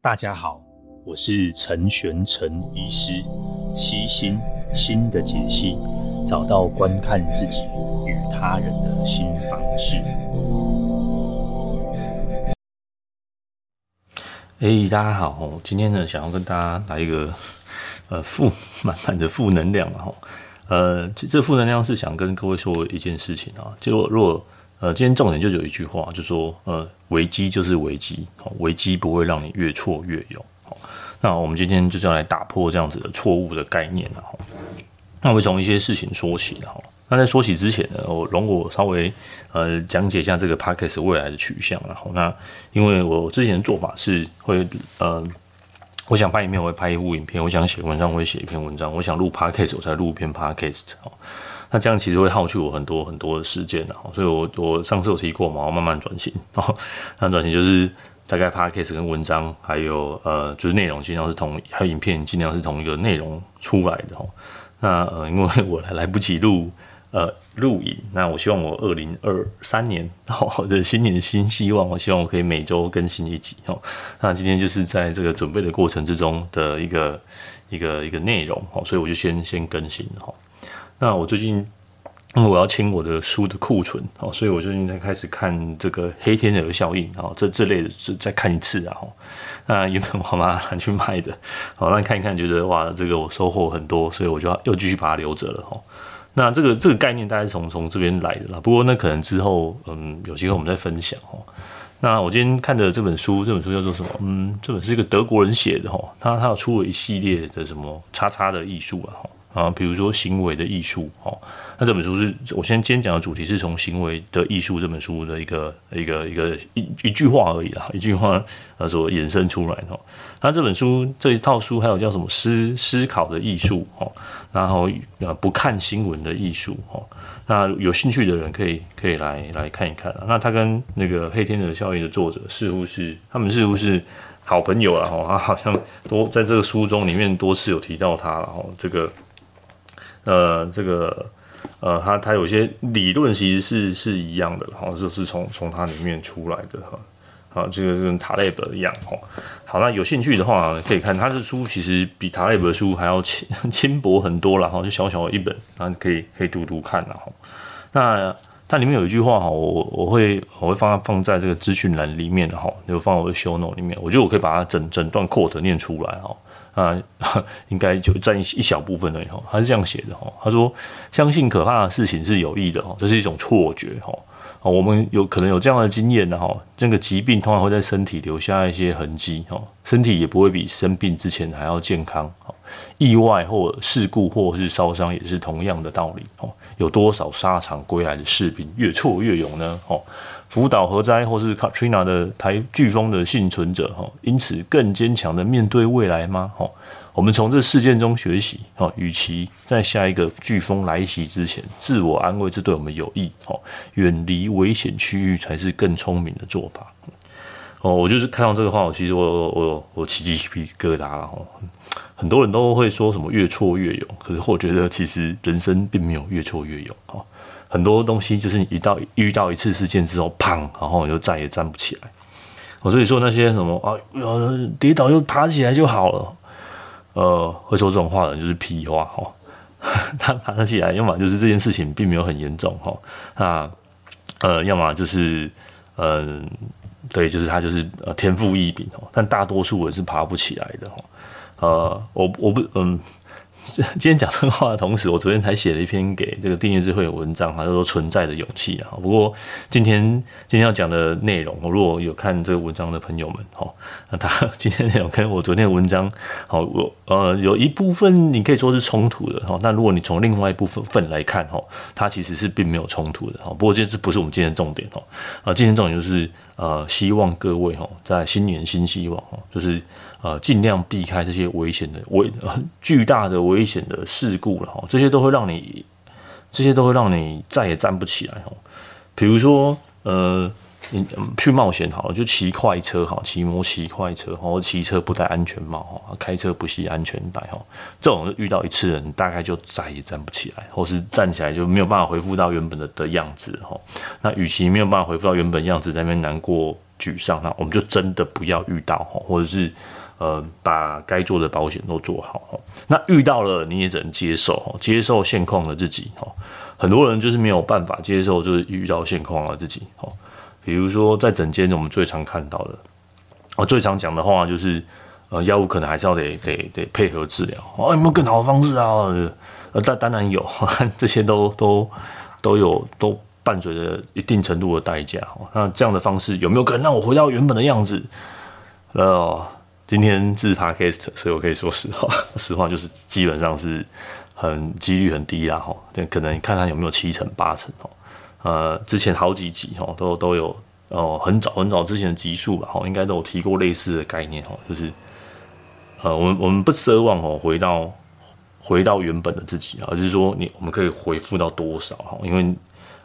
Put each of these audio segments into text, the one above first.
大家好，我是陈玄陈医师，悉心心的解析，找到观看自己与他人的新方式。哎，大家好，今天呢，想要跟大家来一个呃负满满的负能量哈，呃，这负能量是想跟各位说一件事情啊，就如果呃，今天重点就有一句话，就说呃，危机就是危机，好，危机不会让你越挫越勇，好，那我们今天就是要来打破这样子的错误的概念，然后，那我会从一些事情说起，然后，那在说起之前呢，我容我稍微呃讲解一下这个 Podcast 未来的取向，然后，那因为我之前的做法是会呃，我想拍影片我会拍一部影片，我想写文章我会写一篇文章，我想录 Podcast 我才录一篇 Podcast，好。那这样其实会耗去我很多很多的时间的，所以我我上次有提过嘛，我慢慢转型，那转型就是大概 Podcast 跟文章，还有呃就是内容尽量是同，还有影片尽量是同一个内容出来的。那呃因为我来来不及录呃录影，那我希望我二零二三年好的新年新希望，我希望我可以每周更新一集哦。那今天就是在这个准备的过程之中的一个一个一个内容哦，所以我就先先更新哈。那我最近，因为我要清我的书的库存，哦，所以我最近才开始看这个黑天鹅效应，哦，这这类的是再看一次啊，那原本我妈拿去卖的，好，那看一看，觉得哇，这个我收获很多，所以我就要又继续把它留着了，哈。那这个这个概念大概是从从这边来的啦，不过那可能之后，嗯，有机会我们再分享，哦。那我今天看的这本书，这本书叫做什么？嗯，这本是一个德国人写的，哈，他他有出了一系列的什么叉叉的艺术啊，哈。啊，比如说行为的艺术，哦，那这本书是我先今天讲的主题是从行为的艺术这本书的一个一个一个一一句话而已啦，一句话呃所衍生出来的。那这本书这一套书还有叫什么思思考的艺术，哦，然后呃不看新闻的艺术，哦，那有兴趣的人可以可以来来看一看。那他跟那个黑天鹅效应的作者似乎是他们似乎是好朋友了，哈，他好像多在这个书中里面多次有提到他，然后这个。呃，这个呃，他他有些理论其实是是一样的，好像就是从从他里面出来的哈，啊，这个跟塔勒伯一样哦。好，那有兴趣的话可以看他的书，其实比塔勒伯的书还要轻 轻薄很多了哈，就小小的一本，那可以可以读读看哈。那它里面有一句话哈，我我会我会放放在这个资讯栏里面的哈，就放我的 show note 里面，我觉得我可以把它整整段 quote 念出来哈。啊，应该就占一小部分了以后，他是这样写的哈。他说：“相信可怕的事情是有益的哈，这是一种错觉哈。我们有可能有这样的经验的哈，这个疾病通常会在身体留下一些痕迹哈，身体也不会比生病之前还要健康。意外或事故或是烧伤也是同样的道理哦。有多少沙场归来的士兵越挫越勇呢？哦。”福岛核灾或是 Katrina 的台飓风的幸存者，哈，因此更坚强的面对未来吗？哈，我们从这事件中学习，哈，与其在下一个飓风来袭之前自我安慰，这对我们有益，哈，远离危险区域才是更聪明的做法。哦，我就是看到这个话，我其实我我我起鸡皮疙瘩了，哈，很多人都会说什么越挫越勇，可是我觉得其实人生并没有越挫越勇，哈。很多东西就是你遇到遇到一次事件之后，砰，然后你就再也站不起来。我所以说那些什么啊，跌倒又爬起来就好了，呃，会说这种话的人就是屁话哈。他爬得起来，要么就是这件事情并没有很严重哈，那呃，要么就是嗯、对，就是他就是呃天赋异禀哦。但大多数人是爬不起来的哈。呃，我我不嗯。今天讲这个话的同时，我昨天才写了一篇给这个订阅智慧的文章哈，叫做《存在的勇气》啊。不过今天今天要讲的内容，我如果有看这个文章的朋友们，哈，那他 今天内容跟我昨天的文章，好，我呃有一部分你可以说是冲突的哈。那如果你从另外一部分份来看哈，它其实是并没有冲突的哈。不过这这不是我们今天的重点哈。啊，今天重点就是呃，希望各位哈，在新年新希望哈，就是。呃，尽量避开这些危险的危巨大的危险的事故了哈，这些都会让你，这些都会让你再也站不起来哈。比如说，呃，你去冒险好了，就骑快车哈，骑摩骑快车，或骑车不戴安全帽哈，开车不系安全带哈，这种遇到一次人，大概就再也站不起来，或是站起来就没有办法恢复到原本的的样子哈。那与其没有办法恢复到原本样子，在那边难过。沮丧，那我们就真的不要遇到哈，或者是呃把该做的保险都做好哈。那遇到了你也只能接受，接受现况的自己哈。很多人就是没有办法接受，就是遇到现况的自己哈。比如说在诊间我们最常看到的，我最常讲的话就是，呃，药物可能还是要得得得配合治疗哦，有没有更好的方式啊？呃，当当然有，这些都都都有都。伴随着一定程度的代价，那这样的方式有没有可能让我回到原本的样子？呃，今天是 podcast，所以我可以说实话，实话就是基本上是很几率很低啦，哈，可能看看有没有七成八成哦。呃，之前好几集哦，都都有哦，很早很早之前的集数吧，哦，应该都有提过类似的概念哦，就是呃，我们我们不奢望哦回到回到原本的自己啊，而是说你我们可以回复到多少哈，因为。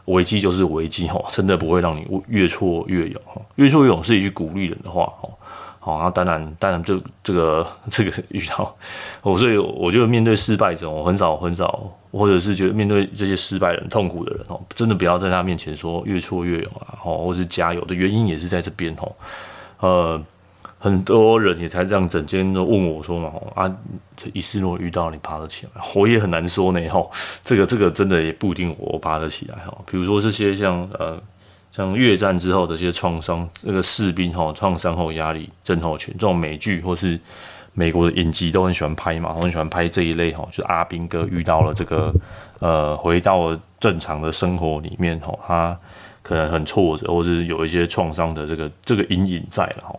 危机就是危机哈，真的不会让你越挫越勇哈。越挫越勇是一句鼓励人的话哈。好，那当然，当然就这个这个 遇到我，所以我觉得面对失败者，我很少很少，或者是觉得面对这些失败人、痛苦的人哦，真的不要在他面前说越挫越勇啊，或者是加油的原因也是在这边哦，呃。很多人也才这样，整天都问我说嘛，啊，这医师如果遇到你爬得起来，我也很难说呢，吼，这个这个真的也不一定我爬得起来，哈，比如说这些像呃，像越战之后的这些创伤，这个士兵哈，创伤后压力症候群，这种美剧或是美国的影集都很喜欢拍嘛，很喜欢拍这一类哈，就是阿兵哥遇到了这个呃，回到正常的生活里面，哈，他可能很挫折，或是有一些创伤的这个这个阴影在了，哈。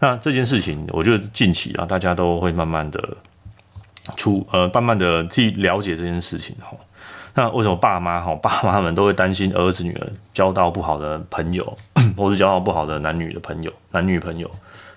那这件事情，我觉得近期啊，大家都会慢慢的出呃，慢慢的去了解这件事情哈。那为什么爸妈哈，爸妈们都会担心儿子女儿交到不好的朋友，或是交到不好的男女的朋友、男女朋友？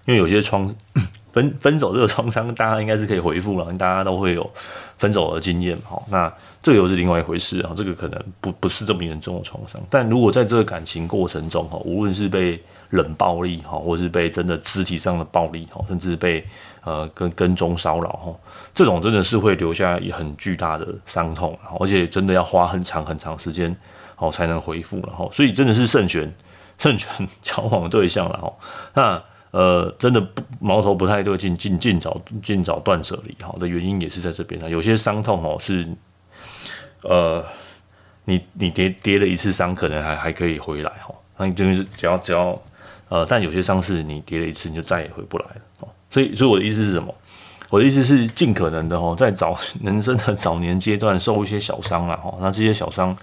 因为有些创 分分手这个创伤，大家应该是可以回复了，大家都会有分手的经验哈。那这个又是另外一回事啊，这个可能不不是这么严重的创伤。但如果在这个感情过程中哈，无论是被冷暴力哈，或是被真的肢体上的暴力哈，甚至被呃跟跟踪骚扰哈，这种真的是会留下很巨大的伤痛，而且真的要花很长很长时间哦才能恢复了哈，所以真的是慎选慎选 交往对象了哈。那呃真的不矛头不太对劲，尽尽早尽早断舍离哈的原因也是在这边啊，有些伤痛哦是呃你你跌跌了一次伤，可能还还可以回来哈，那你就是只要只要。呃，但有些伤是你跌了一次，你就再也回不来了哦。所以，所以我的意思是什么？我的意思是尽可能的哦，在早 人生的早年阶段受一些小伤了哈。那这些小伤，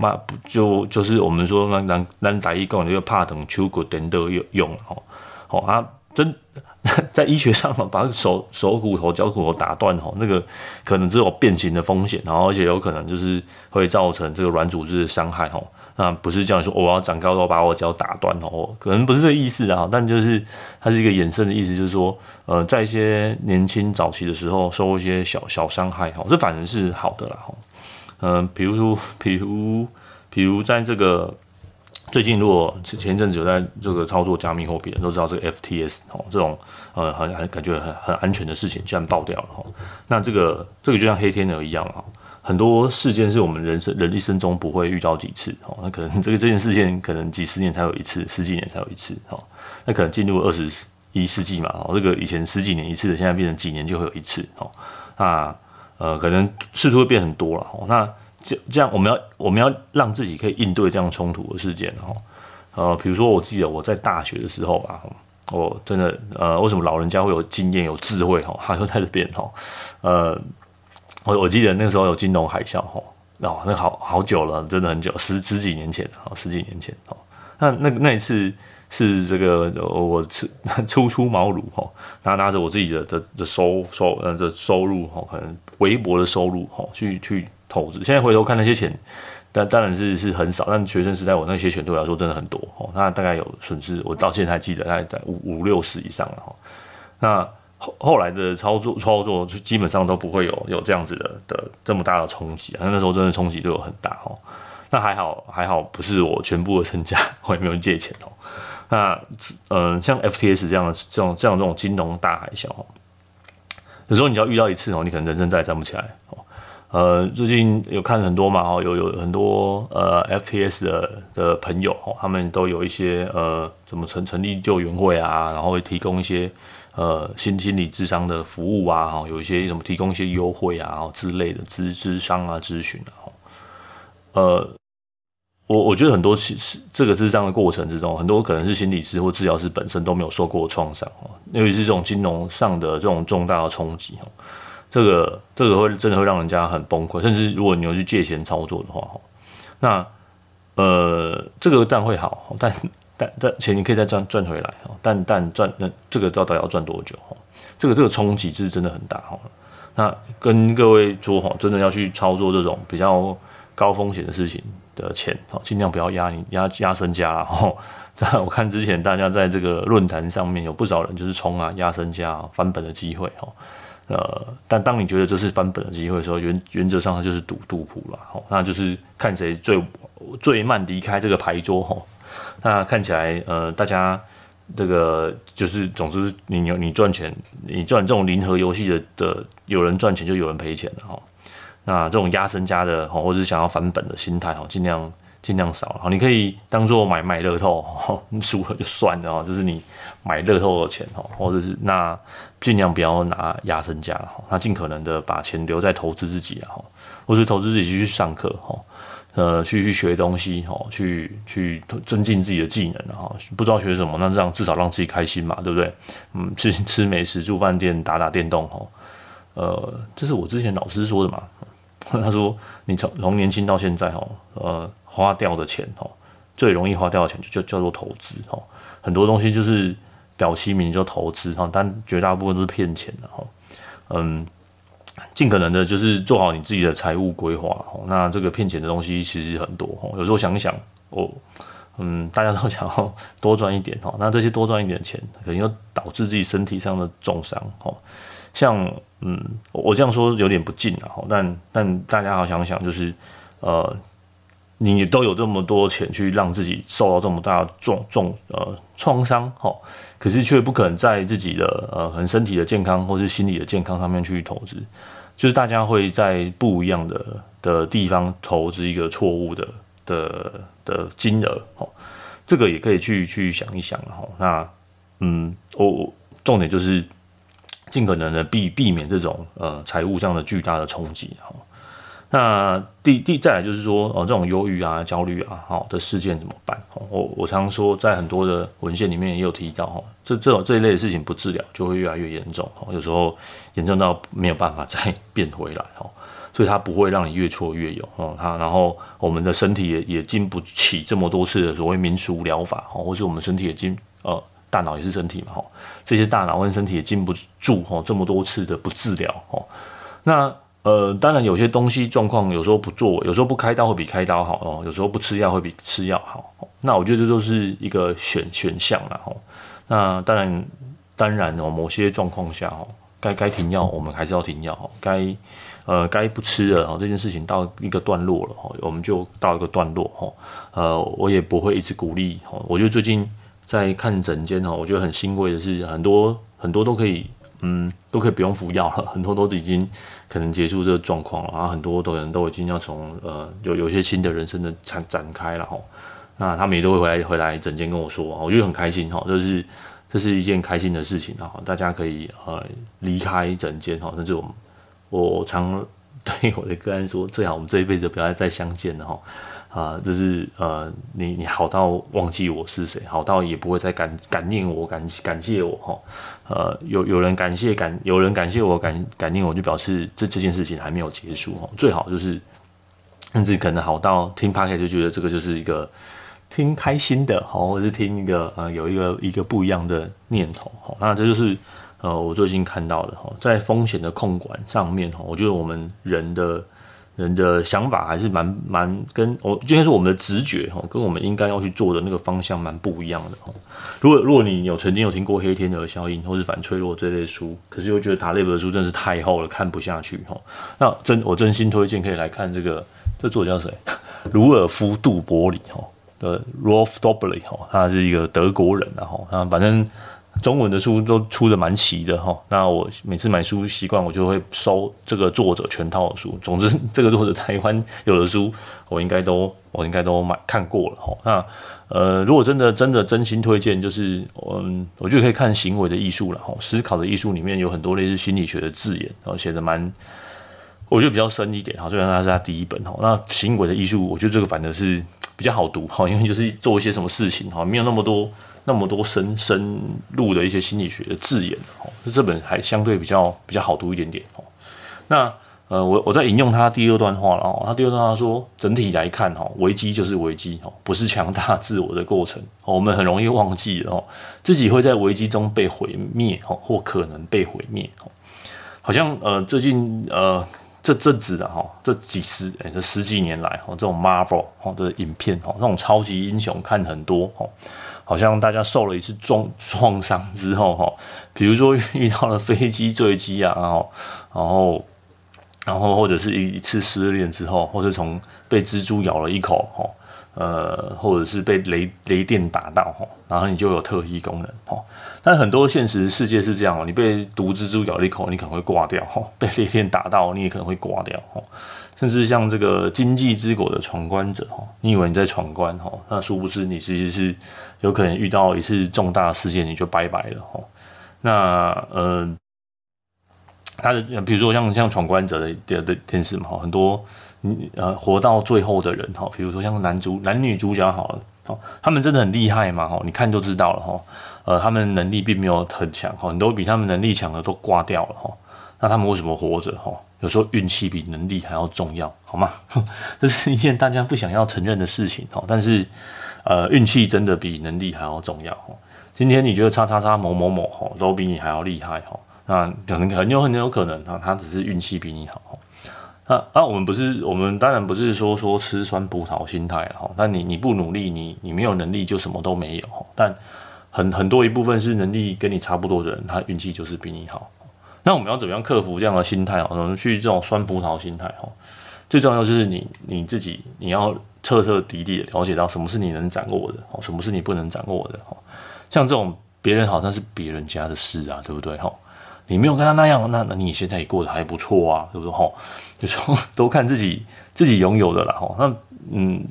那不就就是我们说那那那打一共就怕等秋骨等都有用哦。好啊，真 在医学上嘛，把手手骨头、脚骨头打断哈，那个可能只有变形的风险，然后而且有可能就是会造成这个软组织的伤害哈。那不是这样说，我要长高都把我脚打断哦，可能不是这个意思啊，但就是它是一个衍生的意思，就是说，呃，在一些年轻早期的时候受一些小小伤害哈，这反而是好的啦哈，嗯、比如说，比如，比如在这个最近，如果前一阵子有在这个操作加密货币，都知道这个 FTS 哦，这种呃很很感觉很很安全的事情，居然爆掉了哈，那这个这个就像黑天鹅一样哈。很多事件是我们人生人一生中不会遇到几次哦，那可能 这个这件事件可能几十年才有一次，十几年才有一次哦，那可能进入二十一世纪嘛哦，这个以前十几年一次的，现在变成几年就会有一次哦，那呃可能次数会变很多了哦，那这这样我们要我们要让自己可以应对这样冲突的事件哦，呃，比如说我记得我在大学的时候吧，我真的呃为什么老人家会有经验有智慧哈，他就在这边哈，呃。我我记得那个时候有金融海啸吼，哦，那好好久了，真的很久，十十几年前，哦，十几年前，哦，那那那一次是这个我 初初出茅庐哈，拿拿着我自己的的的收收呃的收入吼，可能微薄的收入吼，去去投资。现在回头看那些钱，但当然是是很少，但学生时代我那些钱对我来说真的很多哦，那大概有损失，我到现在还记得大概在五五六十以上了哈，那。后后来的操作操作就基本上都不会有有这样子的的这么大的冲击啊，那时候真的冲击对我很大哦。那还好还好，不是我全部的身家，我也没有借钱哦。那嗯、呃，像 FTS 这样的这种这样这种金融大海啸哦，有时候你要遇到一次哦，你可能人生再也站不起来哦。呃，最近有看很多嘛，哦，有有很多呃 FTS 的的朋友，他们都有一些呃，怎么成成立救援会啊，然后会提供一些呃心心理智商的服务啊，哈，有一些什么提供一些优惠啊，哦之类的咨咨商啊咨询啊，呃，我我觉得很多其实这个智商的过程之中，很多可能是心理师或治疗师本身都没有受过创伤，哦，尤其是这种金融上的这种重大的冲击，哦。这个这个会真的会让人家很崩溃，甚至如果你要去借钱操作的话，哈那呃这个但会好，但但但钱你可以再赚赚回来，但但赚那这个到底要赚多久？这个这个冲击是真的很大哈。那跟各位说哈，真的要去操作这种比较高风险的事情的钱，尽量不要压你压压身家了哈。但我看之前大家在这个论坛上面有不少人就是冲啊压身家翻本的机会哈。呃，但当你觉得这是翻本的机会的时候，原原则上它就是赌赌谱了，吼，那就是看谁最最慢离开这个牌桌，吼。那看起来，呃，大家这个就是，总之你，你你赚钱，你赚这种零和游戏的的，有人赚钱就有人赔钱的，哈。那这种压身家的，哈，或者是想要返本的心态，哈，尽量。尽量少，好，你可以当做买买乐透，输了就算了，就是你买乐透的钱，哈或者是那尽量不要拿压身价，那尽可能的把钱留在投资自己，哈或是投资自己去上课，哈呃，去去学东西，去去增进自己的技能，哈，不知道学什么，那这样至少让自己开心嘛，对不对？嗯，吃吃美食，住饭店，打打电动，哈，呃，这是我之前老师说的嘛。他说：“你从从年轻到现在，哦，呃，花掉的钱，哦，最容易花掉的钱就就叫做投资，哦，很多东西就是表其名就投资，哈，但绝大部分都是骗钱的，哈，嗯，尽可能的就是做好你自己的财务规划，哦，那这个骗钱的东西其实很多，哦，有时候想一想，哦，嗯，大家都想要多赚一点，哦，那这些多赚一点钱，可能又导致自己身体上的重伤，哦。”像嗯，我这样说有点不敬啊，但但大家好想想，就是呃，你都有这么多钱去让自己受到这么大的重重呃创伤哈，可是却不可能在自己的呃很身体的健康或是心理的健康上面去投资，就是大家会在不一样的的地方投资一个错误的的的金额哦，这个也可以去去想一想哈。那嗯，我重点就是。尽可能的避避免这种呃财务上的巨大的冲击哈。那第第再来就是说哦，这种忧郁啊、焦虑啊，好的事件怎么办？我我常说在很多的文献里面也有提到哈，这这种这一类的事情不治疗就会越来越严重，哦有时候严重到没有办法再 变回来哦，所以它不会让你越挫越勇哦。它然后我们的身体也也经不起这么多次的所谓民俗疗法哈，或是我们身体也经呃。大脑也是身体嘛，吼，这些大脑跟身体也经不住吼这么多次的不治疗，吼。那呃，当然有些东西状况有时候不做，有时候不开刀会比开刀好哦，有时候不吃药会比吃药好。那我觉得这都是一个选选项啦，吼。那当然，当然哦，某些状况下哦，该该停药我们还是要停药，该呃该不吃了哦，这件事情到一个段落了，吼，我们就到一个段落，吼。呃，我也不会一直鼓励，吼。我觉得最近。在看诊间哈，我觉得很欣慰的是，很多很多都可以，嗯，都可以不用服药了，很多都已经可能结束这个状况了，然后很多的人都已经要从呃有有些新的人生的展展开了哈，那他们也都会回来回来整间跟我说，我觉得很开心哈，就是这是一件开心的事情哈，大家可以呃离开整间哈，甚至我我常 对我的个案说，最好我们这一辈子不要再相见了哈。啊，就是呃，你你好到忘记我是谁，好到也不会再感感念我，感感谢我哈。呃，有有人感谢感，有人感谢我感感念我，就表示这这件事情还没有结束哈。最好就是甚至可能好到听 Podcast 就觉得这个就是一个听开心的，好，或是听一个呃有一个一个不一样的念头哈。那这就是呃我最近看到的哈，在风险的控管上面哈，我觉得我们人的。人的想法还是蛮蛮跟我，今天是我们的直觉哈，跟我们应该要去做的那个方向蛮不一样的哈。如果如果你有曾经有听过《黑天鹅效应》或是反脆弱这类书，可是又觉得塔勒布的书真是太厚了，看不下去哈。那真我真心推荐可以来看这个，这作者叫谁？鲁尔夫·杜伯里哈的 Rolf Dobelli 哈，他是一个德国人然后他，反正中文的书都出的蛮齐的哈。那我每次买书习惯，我就会收这个作者全套的书。总之，这个作者台湾有的书，我应该都我应该都买看过了哈。那呃，如果真的真的真心推荐，就是嗯，我就可以看《行为的艺术》了哈。思考的艺术里面有很多类似心理学的字眼，然后写的蛮，我觉得比较深一点哈。虽然它是他第一本哈，那《行为的艺术》，我觉得这个反正是比较好读哈，因为就是做一些什么事情哈，没有那么多。那么多深深入的一些心理学的字眼哦，这本还相对比较比较好读一点点哦。那呃，我我在引用他第二段话了哦，他第二段话说，整体来看哈，危机就是危机哦，不是强大自我的过程。我们很容易忘记哦，自己会在危机中被毁灭哦，或可能被毁灭哦。好像呃，最近呃这阵子的哈，这几十哎这十几年来哦，这种 Marvel 哦的影片哦，那种超级英雄看很多哦。好像大家受了一次重创伤之后，哈，比如说遇到了飞机坠机啊，然后，然后，然后或者是一一次失恋之后，或者从被蜘蛛咬了一口，哈，呃，或者是被雷雷电打到，哈，然后你就有特异功能，哈。但很多现实世界是这样哦，你被毒蜘蛛咬了一口，你可能会挂掉，哈，被雷电打到，你也可能会挂掉，哈。甚至像这个经济之国的闯关者哈，你以为你在闯关哈，那殊不知你其实是有可能遇到一次重大事件，你就拜拜了哈。那呃，他的比如说像像闯关者的的的电视嘛，很多呃活到最后的人哈，比如说像男主男女主角好了，哦，他们真的很厉害嘛哈，你看就知道了哈。呃，他们能力并没有很强哈，很多比他们能力强的都挂掉了哈。那他们为什么活着哈？有时候运气比能力还要重要，好吗？这是一件大家不想要承认的事情哈。但是，呃，运气真的比能力还要重要哦。今天你觉得叉叉叉某某某吼都比你还要厉害吼，那可能很有很有可能啊，他只是运气比你好。那那我们不是，我们当然不是说说吃酸葡萄心态哈。但你你不努力，你你没有能力就什么都没有。但很很多一部分是能力跟你差不多的人，他运气就是比你好。那我们要怎么样克服这样的心态哦？怎么去这种酸葡萄心态哦？最重要就是你你自己，你要彻彻底底的了解到什么是你能掌握的哦，什么是你不能掌握的哦。像这种别人好像是别人家的事啊，对不对哈？你没有跟他那样，那那你现在也过得还不错啊，对不对哈？就说 都看自己自己拥有的了哈。那嗯，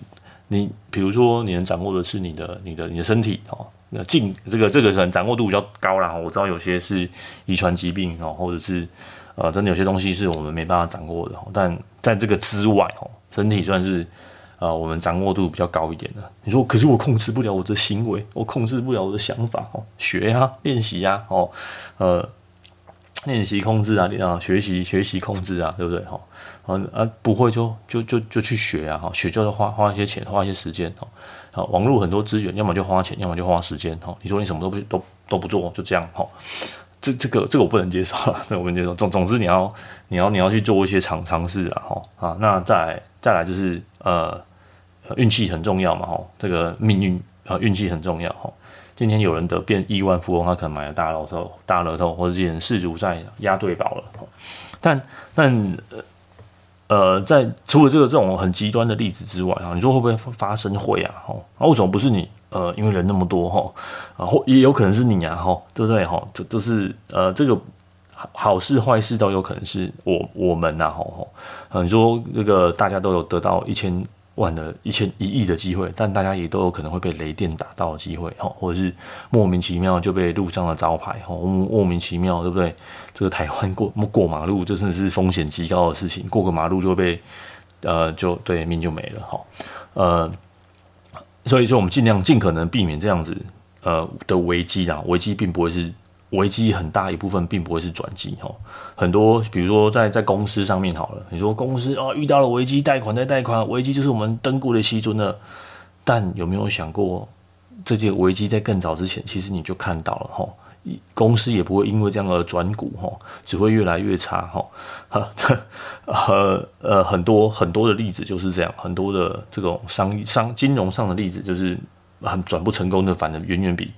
你比如说你能掌握的是你的你的你的身体哦。进这个这个可能掌握度比较高啦，我知道有些是遗传疾病哦，或者是呃，真的有些东西是我们没办法掌握的。但在这个之外哦，身体算是呃我们掌握度比较高一点的。你说，可是我控制不了我的行为，我控制不了我的想法哦，学呀，练习呀，哦，呃。练习控制啊，啊，学习学习控制啊，对不对？哈，啊啊，不会就就就就去学啊，哈，学就要花花一些钱，花一些时间，哈，好，网络很多资源，要么就花钱，要么就花时间，哈，你说你什么都不都都不做，就这样，哈，这这个这个我不能接受，这个我不能接受。总总之你要你要你要去做一些尝尝试啊，哈啊，那再来再来就是呃，运气很重要嘛，哈，这个命运啊，运气很重要，哈。今天有人得变亿万富翁，他可能买了大乐透、大乐透，或者之前世足赛押对宝了。但但呃，在除了这个这种很极端的例子之外啊，你说会不会发生会啊？哈，为什么不是你？呃，因为人那么多哈，啊，或也有可能是你啊，哈，对不对？哈，这这是呃，这个好事坏事都有可能是我我们呐，哈，哈，你说这个大家都有得到一千。万的一千一亿的机会，但大家也都有可能会被雷电打到的机会，哈，或者是莫名其妙就被路上的招牌，哈，莫名其妙，对不对？这个台湾过过马路，这真的是风险极高的事情，过个马路就被，呃，就对命就没了，哈，呃，所以说我们尽量尽可能避免这样子，呃的危机啊，危机并不会是。危机很大一部分并不会是转机哈，很多比如说在在公司上面好了，你说公司啊遇到了危机，贷款在贷款，危机就是我们登过的西尊了。但有没有想过，这件危机在更早之前，其实你就看到了哈，公司也不会因为这样而转股哈，只会越来越差哈。呃呃，很多很多的例子就是这样，很多的这种商商金融上的例子就是很转不成功的，反而远远比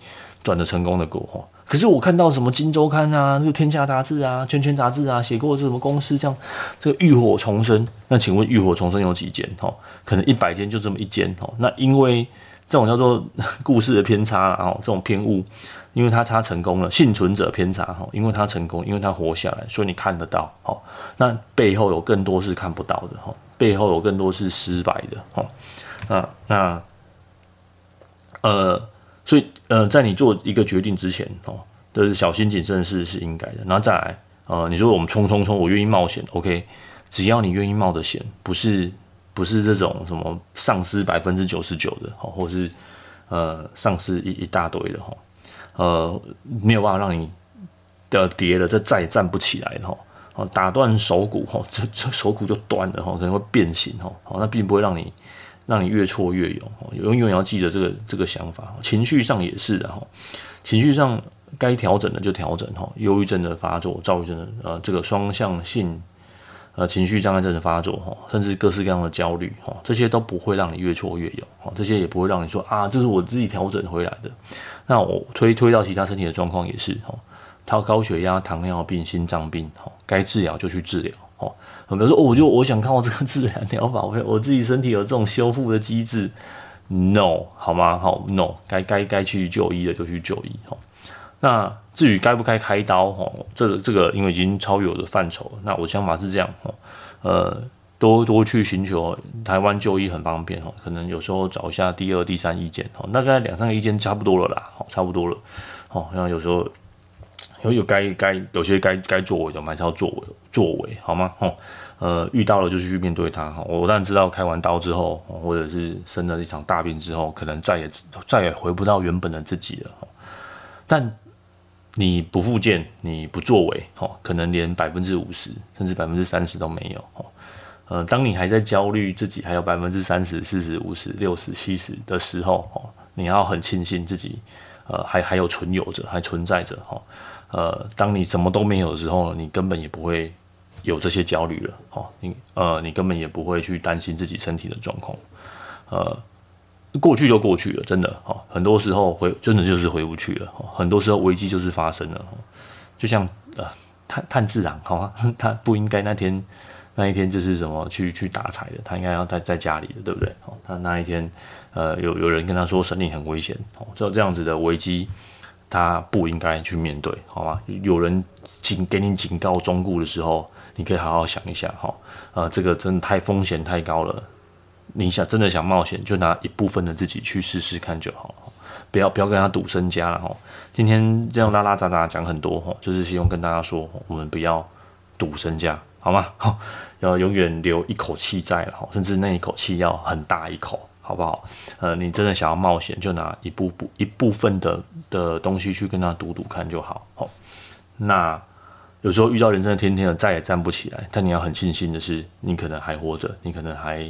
转得成功的过哈。可是我看到什么《金周刊》啊，这个《天下杂志》啊，《圈圈杂志》啊，写过什么公司这样，这个浴火重生。那请问浴火重生有几间？哈，可能一百间就这么一间。哈，那因为这种叫做 故事的偏差，然后这种偏误，因为他他成功了，幸存者偏差哈，因为他成功，因为他活下来，所以你看得到哈，那背后有更多是看不到的哈，背后有更多是失败的哈，那那呃，所以呃，在你做一个决定之前哦，都是小心谨慎是是应该的，然后再来呃，你说我们冲冲冲，我愿意冒险，OK，只要你愿意冒的险，不是。不是这种什么丧失百分之九十九的哈，或是呃丧失一一大堆的哈，呃没有办法让你的跌了，这再也站不起来的哈，哦打断手骨哈，这这手骨就断了哈，可能会变形哈，好那并不会让你让你越挫越勇，永远要记得这个这个想法，情绪上也是的哈，情绪上该调整的就调整哈，忧郁症的发作，躁郁症的呃这个双向性。呃，情绪障碍症的发作，哈，甚至各式各样的焦虑，哈，这些都不会让你越挫越勇，哈，这些也不会让你说啊，这是我自己调整回来的。那我推推到其他身体的状况也是，哈，他高血压、糖尿病、心脏病，哈，该治疗就去治疗，比如说，我就我想靠这个治疗疗法，我我自己身体有这种修复的机制，no，好吗？好，no，该该该去就医的就去就医，哈。那至于该不该开刀，哈，这个这个因为已经超越我的范畴，那我想法是这样，哈，呃，多多去寻求台湾就医很方便，哈，可能有时候找一下第二、第三意见，哈，大概两三个意见差不多了啦，好，差不多了，好，然后有时候有有该该有些该该作为的，我们还是要作为作为，好吗？哈，呃，遇到了就去面对它，哈，我当然知道开完刀之后，或者是生了一场大病之后，可能再也再也回不到原本的自己了，但。你不复健，你不作为，哦，可能连百分之五十甚至百分之三十都没有，哦，呃，当你还在焦虑自己还有百分之三十、四十、五十、六十、七十的时候，哦，你要很庆幸自己，呃，还还有存有着，还存在着，哈，呃，当你什么都没有的时候，你根本也不会有这些焦虑了，哦，你呃，你根本也不会去担心自己身体的状况，呃。过去就过去了，真的哈，很多时候回真的就是回不去了哈，很多时候危机就是发生了，就像呃炭炭治郎好吗？他不应该那天那一天就是什么去去打柴的，他应该要在在家里的，对不对？哦他那一天呃有有人跟他说生命很危险，哦，这这样子的危机他不应该去面对，好吗？有人警给你警告忠告的时候，你可以好好想一下哈，呃，这个真的太风险太高了。你想真的想冒险，就拿一部分的自己去试试看就好了，不要不要跟他赌身家了哈。今天这样拉拉杂杂讲很多哈，就是希望跟大家说，我们不要赌身家，好吗？要永远留一口气在了哈，甚至那一口气要很大一口，好不好？呃，你真的想要冒险，就拿一部部一部分的的东西去跟他赌赌看就好。好，那有时候遇到人生的天天的再也站不起来，但你要很庆幸的是，你可能还活着，你可能还。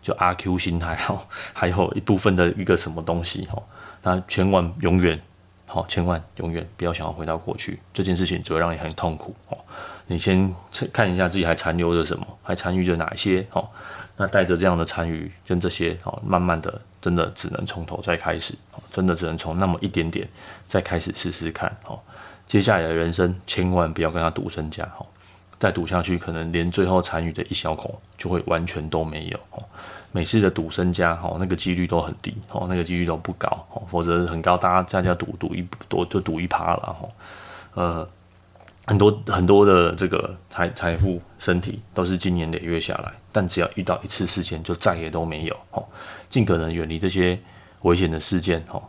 就阿 Q 心态 哈，还有一部分的一个什么东西哈，那千万永远好，千万永远不要想要回到过去，这件事情只会让你很痛苦哦。你先看一下自己还残留着什么，还参与着哪些哦，那带着这样的参与跟这些哦，慢慢的真的只能从头再开始，真的只能从那么一点点再开始试试看哦。接下来的人生千万不要跟他赌身家哦，再赌下去可能连最后参与的一小口就会完全都没有哦。每次的赌身家，哦，那个几率都很低，哦，那个几率都不高，哦，否则很高，大家大家赌赌一赌就赌一趴了，哈，呃，很多很多的这个财财富、身体都是经年累月下来，但只要遇到一次事件，就再也都没有，哦，尽可能远离这些危险的事件，哈，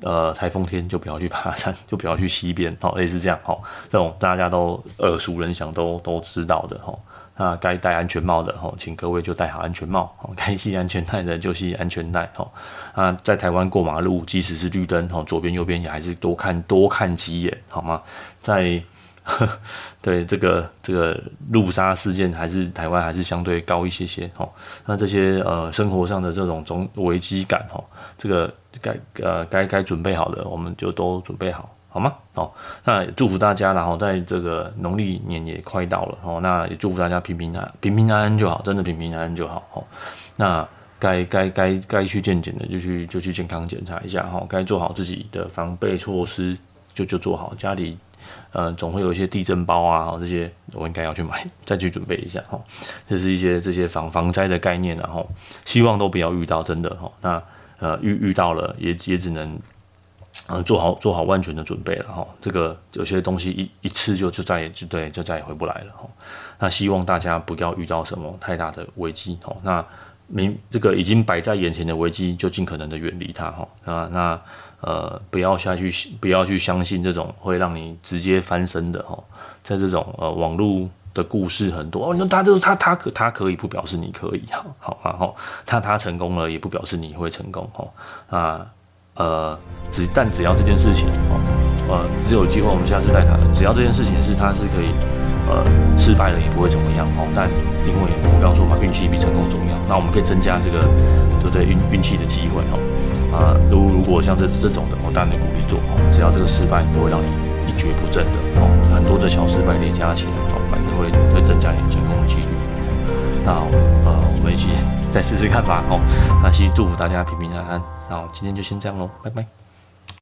呃，台风天就不要去爬山，就不要去溪边，哦，类似这样，哈，这种大家都耳熟能详，都都知道的，哈。那该戴安全帽的吼，请各位就戴好安全帽；该系安全带的就系安全带。吼，那，在台湾过马路，即使是绿灯，吼，左边右边也还是多看多看几眼，好吗？在呵 对这个这个路杀事件，还是台湾还是相对高一些些。哦，那这些呃生活上的这种种危机感，哦，这个该呃该该准备好的，我们就都准备好。好吗？好，那祝福大家，然后在这个农历年也快到了，哦，那也祝福大家平平安平平安安就好，真的平平安安就好，哦，那该该该该去健检的就去就去健康检查一下，哈，该做好自己的防备措施就就做好，家里呃总会有一些地震包啊，这些我应该要去买，再去准备一下，哈，这是一些这些防防灾的概念，然后希望都不要遇到，真的，哈，那。呃遇遇到了也也只能。嗯，做好做好万全的准备了哈。这个有些东西一一次就就再也就对就再也回不来了哈。那希望大家不要遇到什么太大的危机哦。那明这个已经摆在眼前的危机，就尽可能的远离它哈。啊，那呃不要下去不要去相信这种会让你直接翻身的哈。在这种呃网络的故事很多哦，那他就是他他可他可以不表示你可以哈，好啊哈。他他成功了也不表示你会成功哈啊。呃，只但只要这件事情哦，呃，只有机会我们下次再谈。只要这件事情是它是可以，呃，失败了也不会怎么样哦。但因为我刚说嘛，运气比成功重要，那我们可以增加这个对不对？运运气的机会哦。啊，如如果像这这种的，我当然鼓励做哦。只要这个失败不会让你一蹶不振的哦，很多的小失败叠加起来哦，反正会会增加你成功的几率。那呃，我们一起再试试看吧哦。那先祝福大家平平安安。那我今天就先这样喽，拜拜。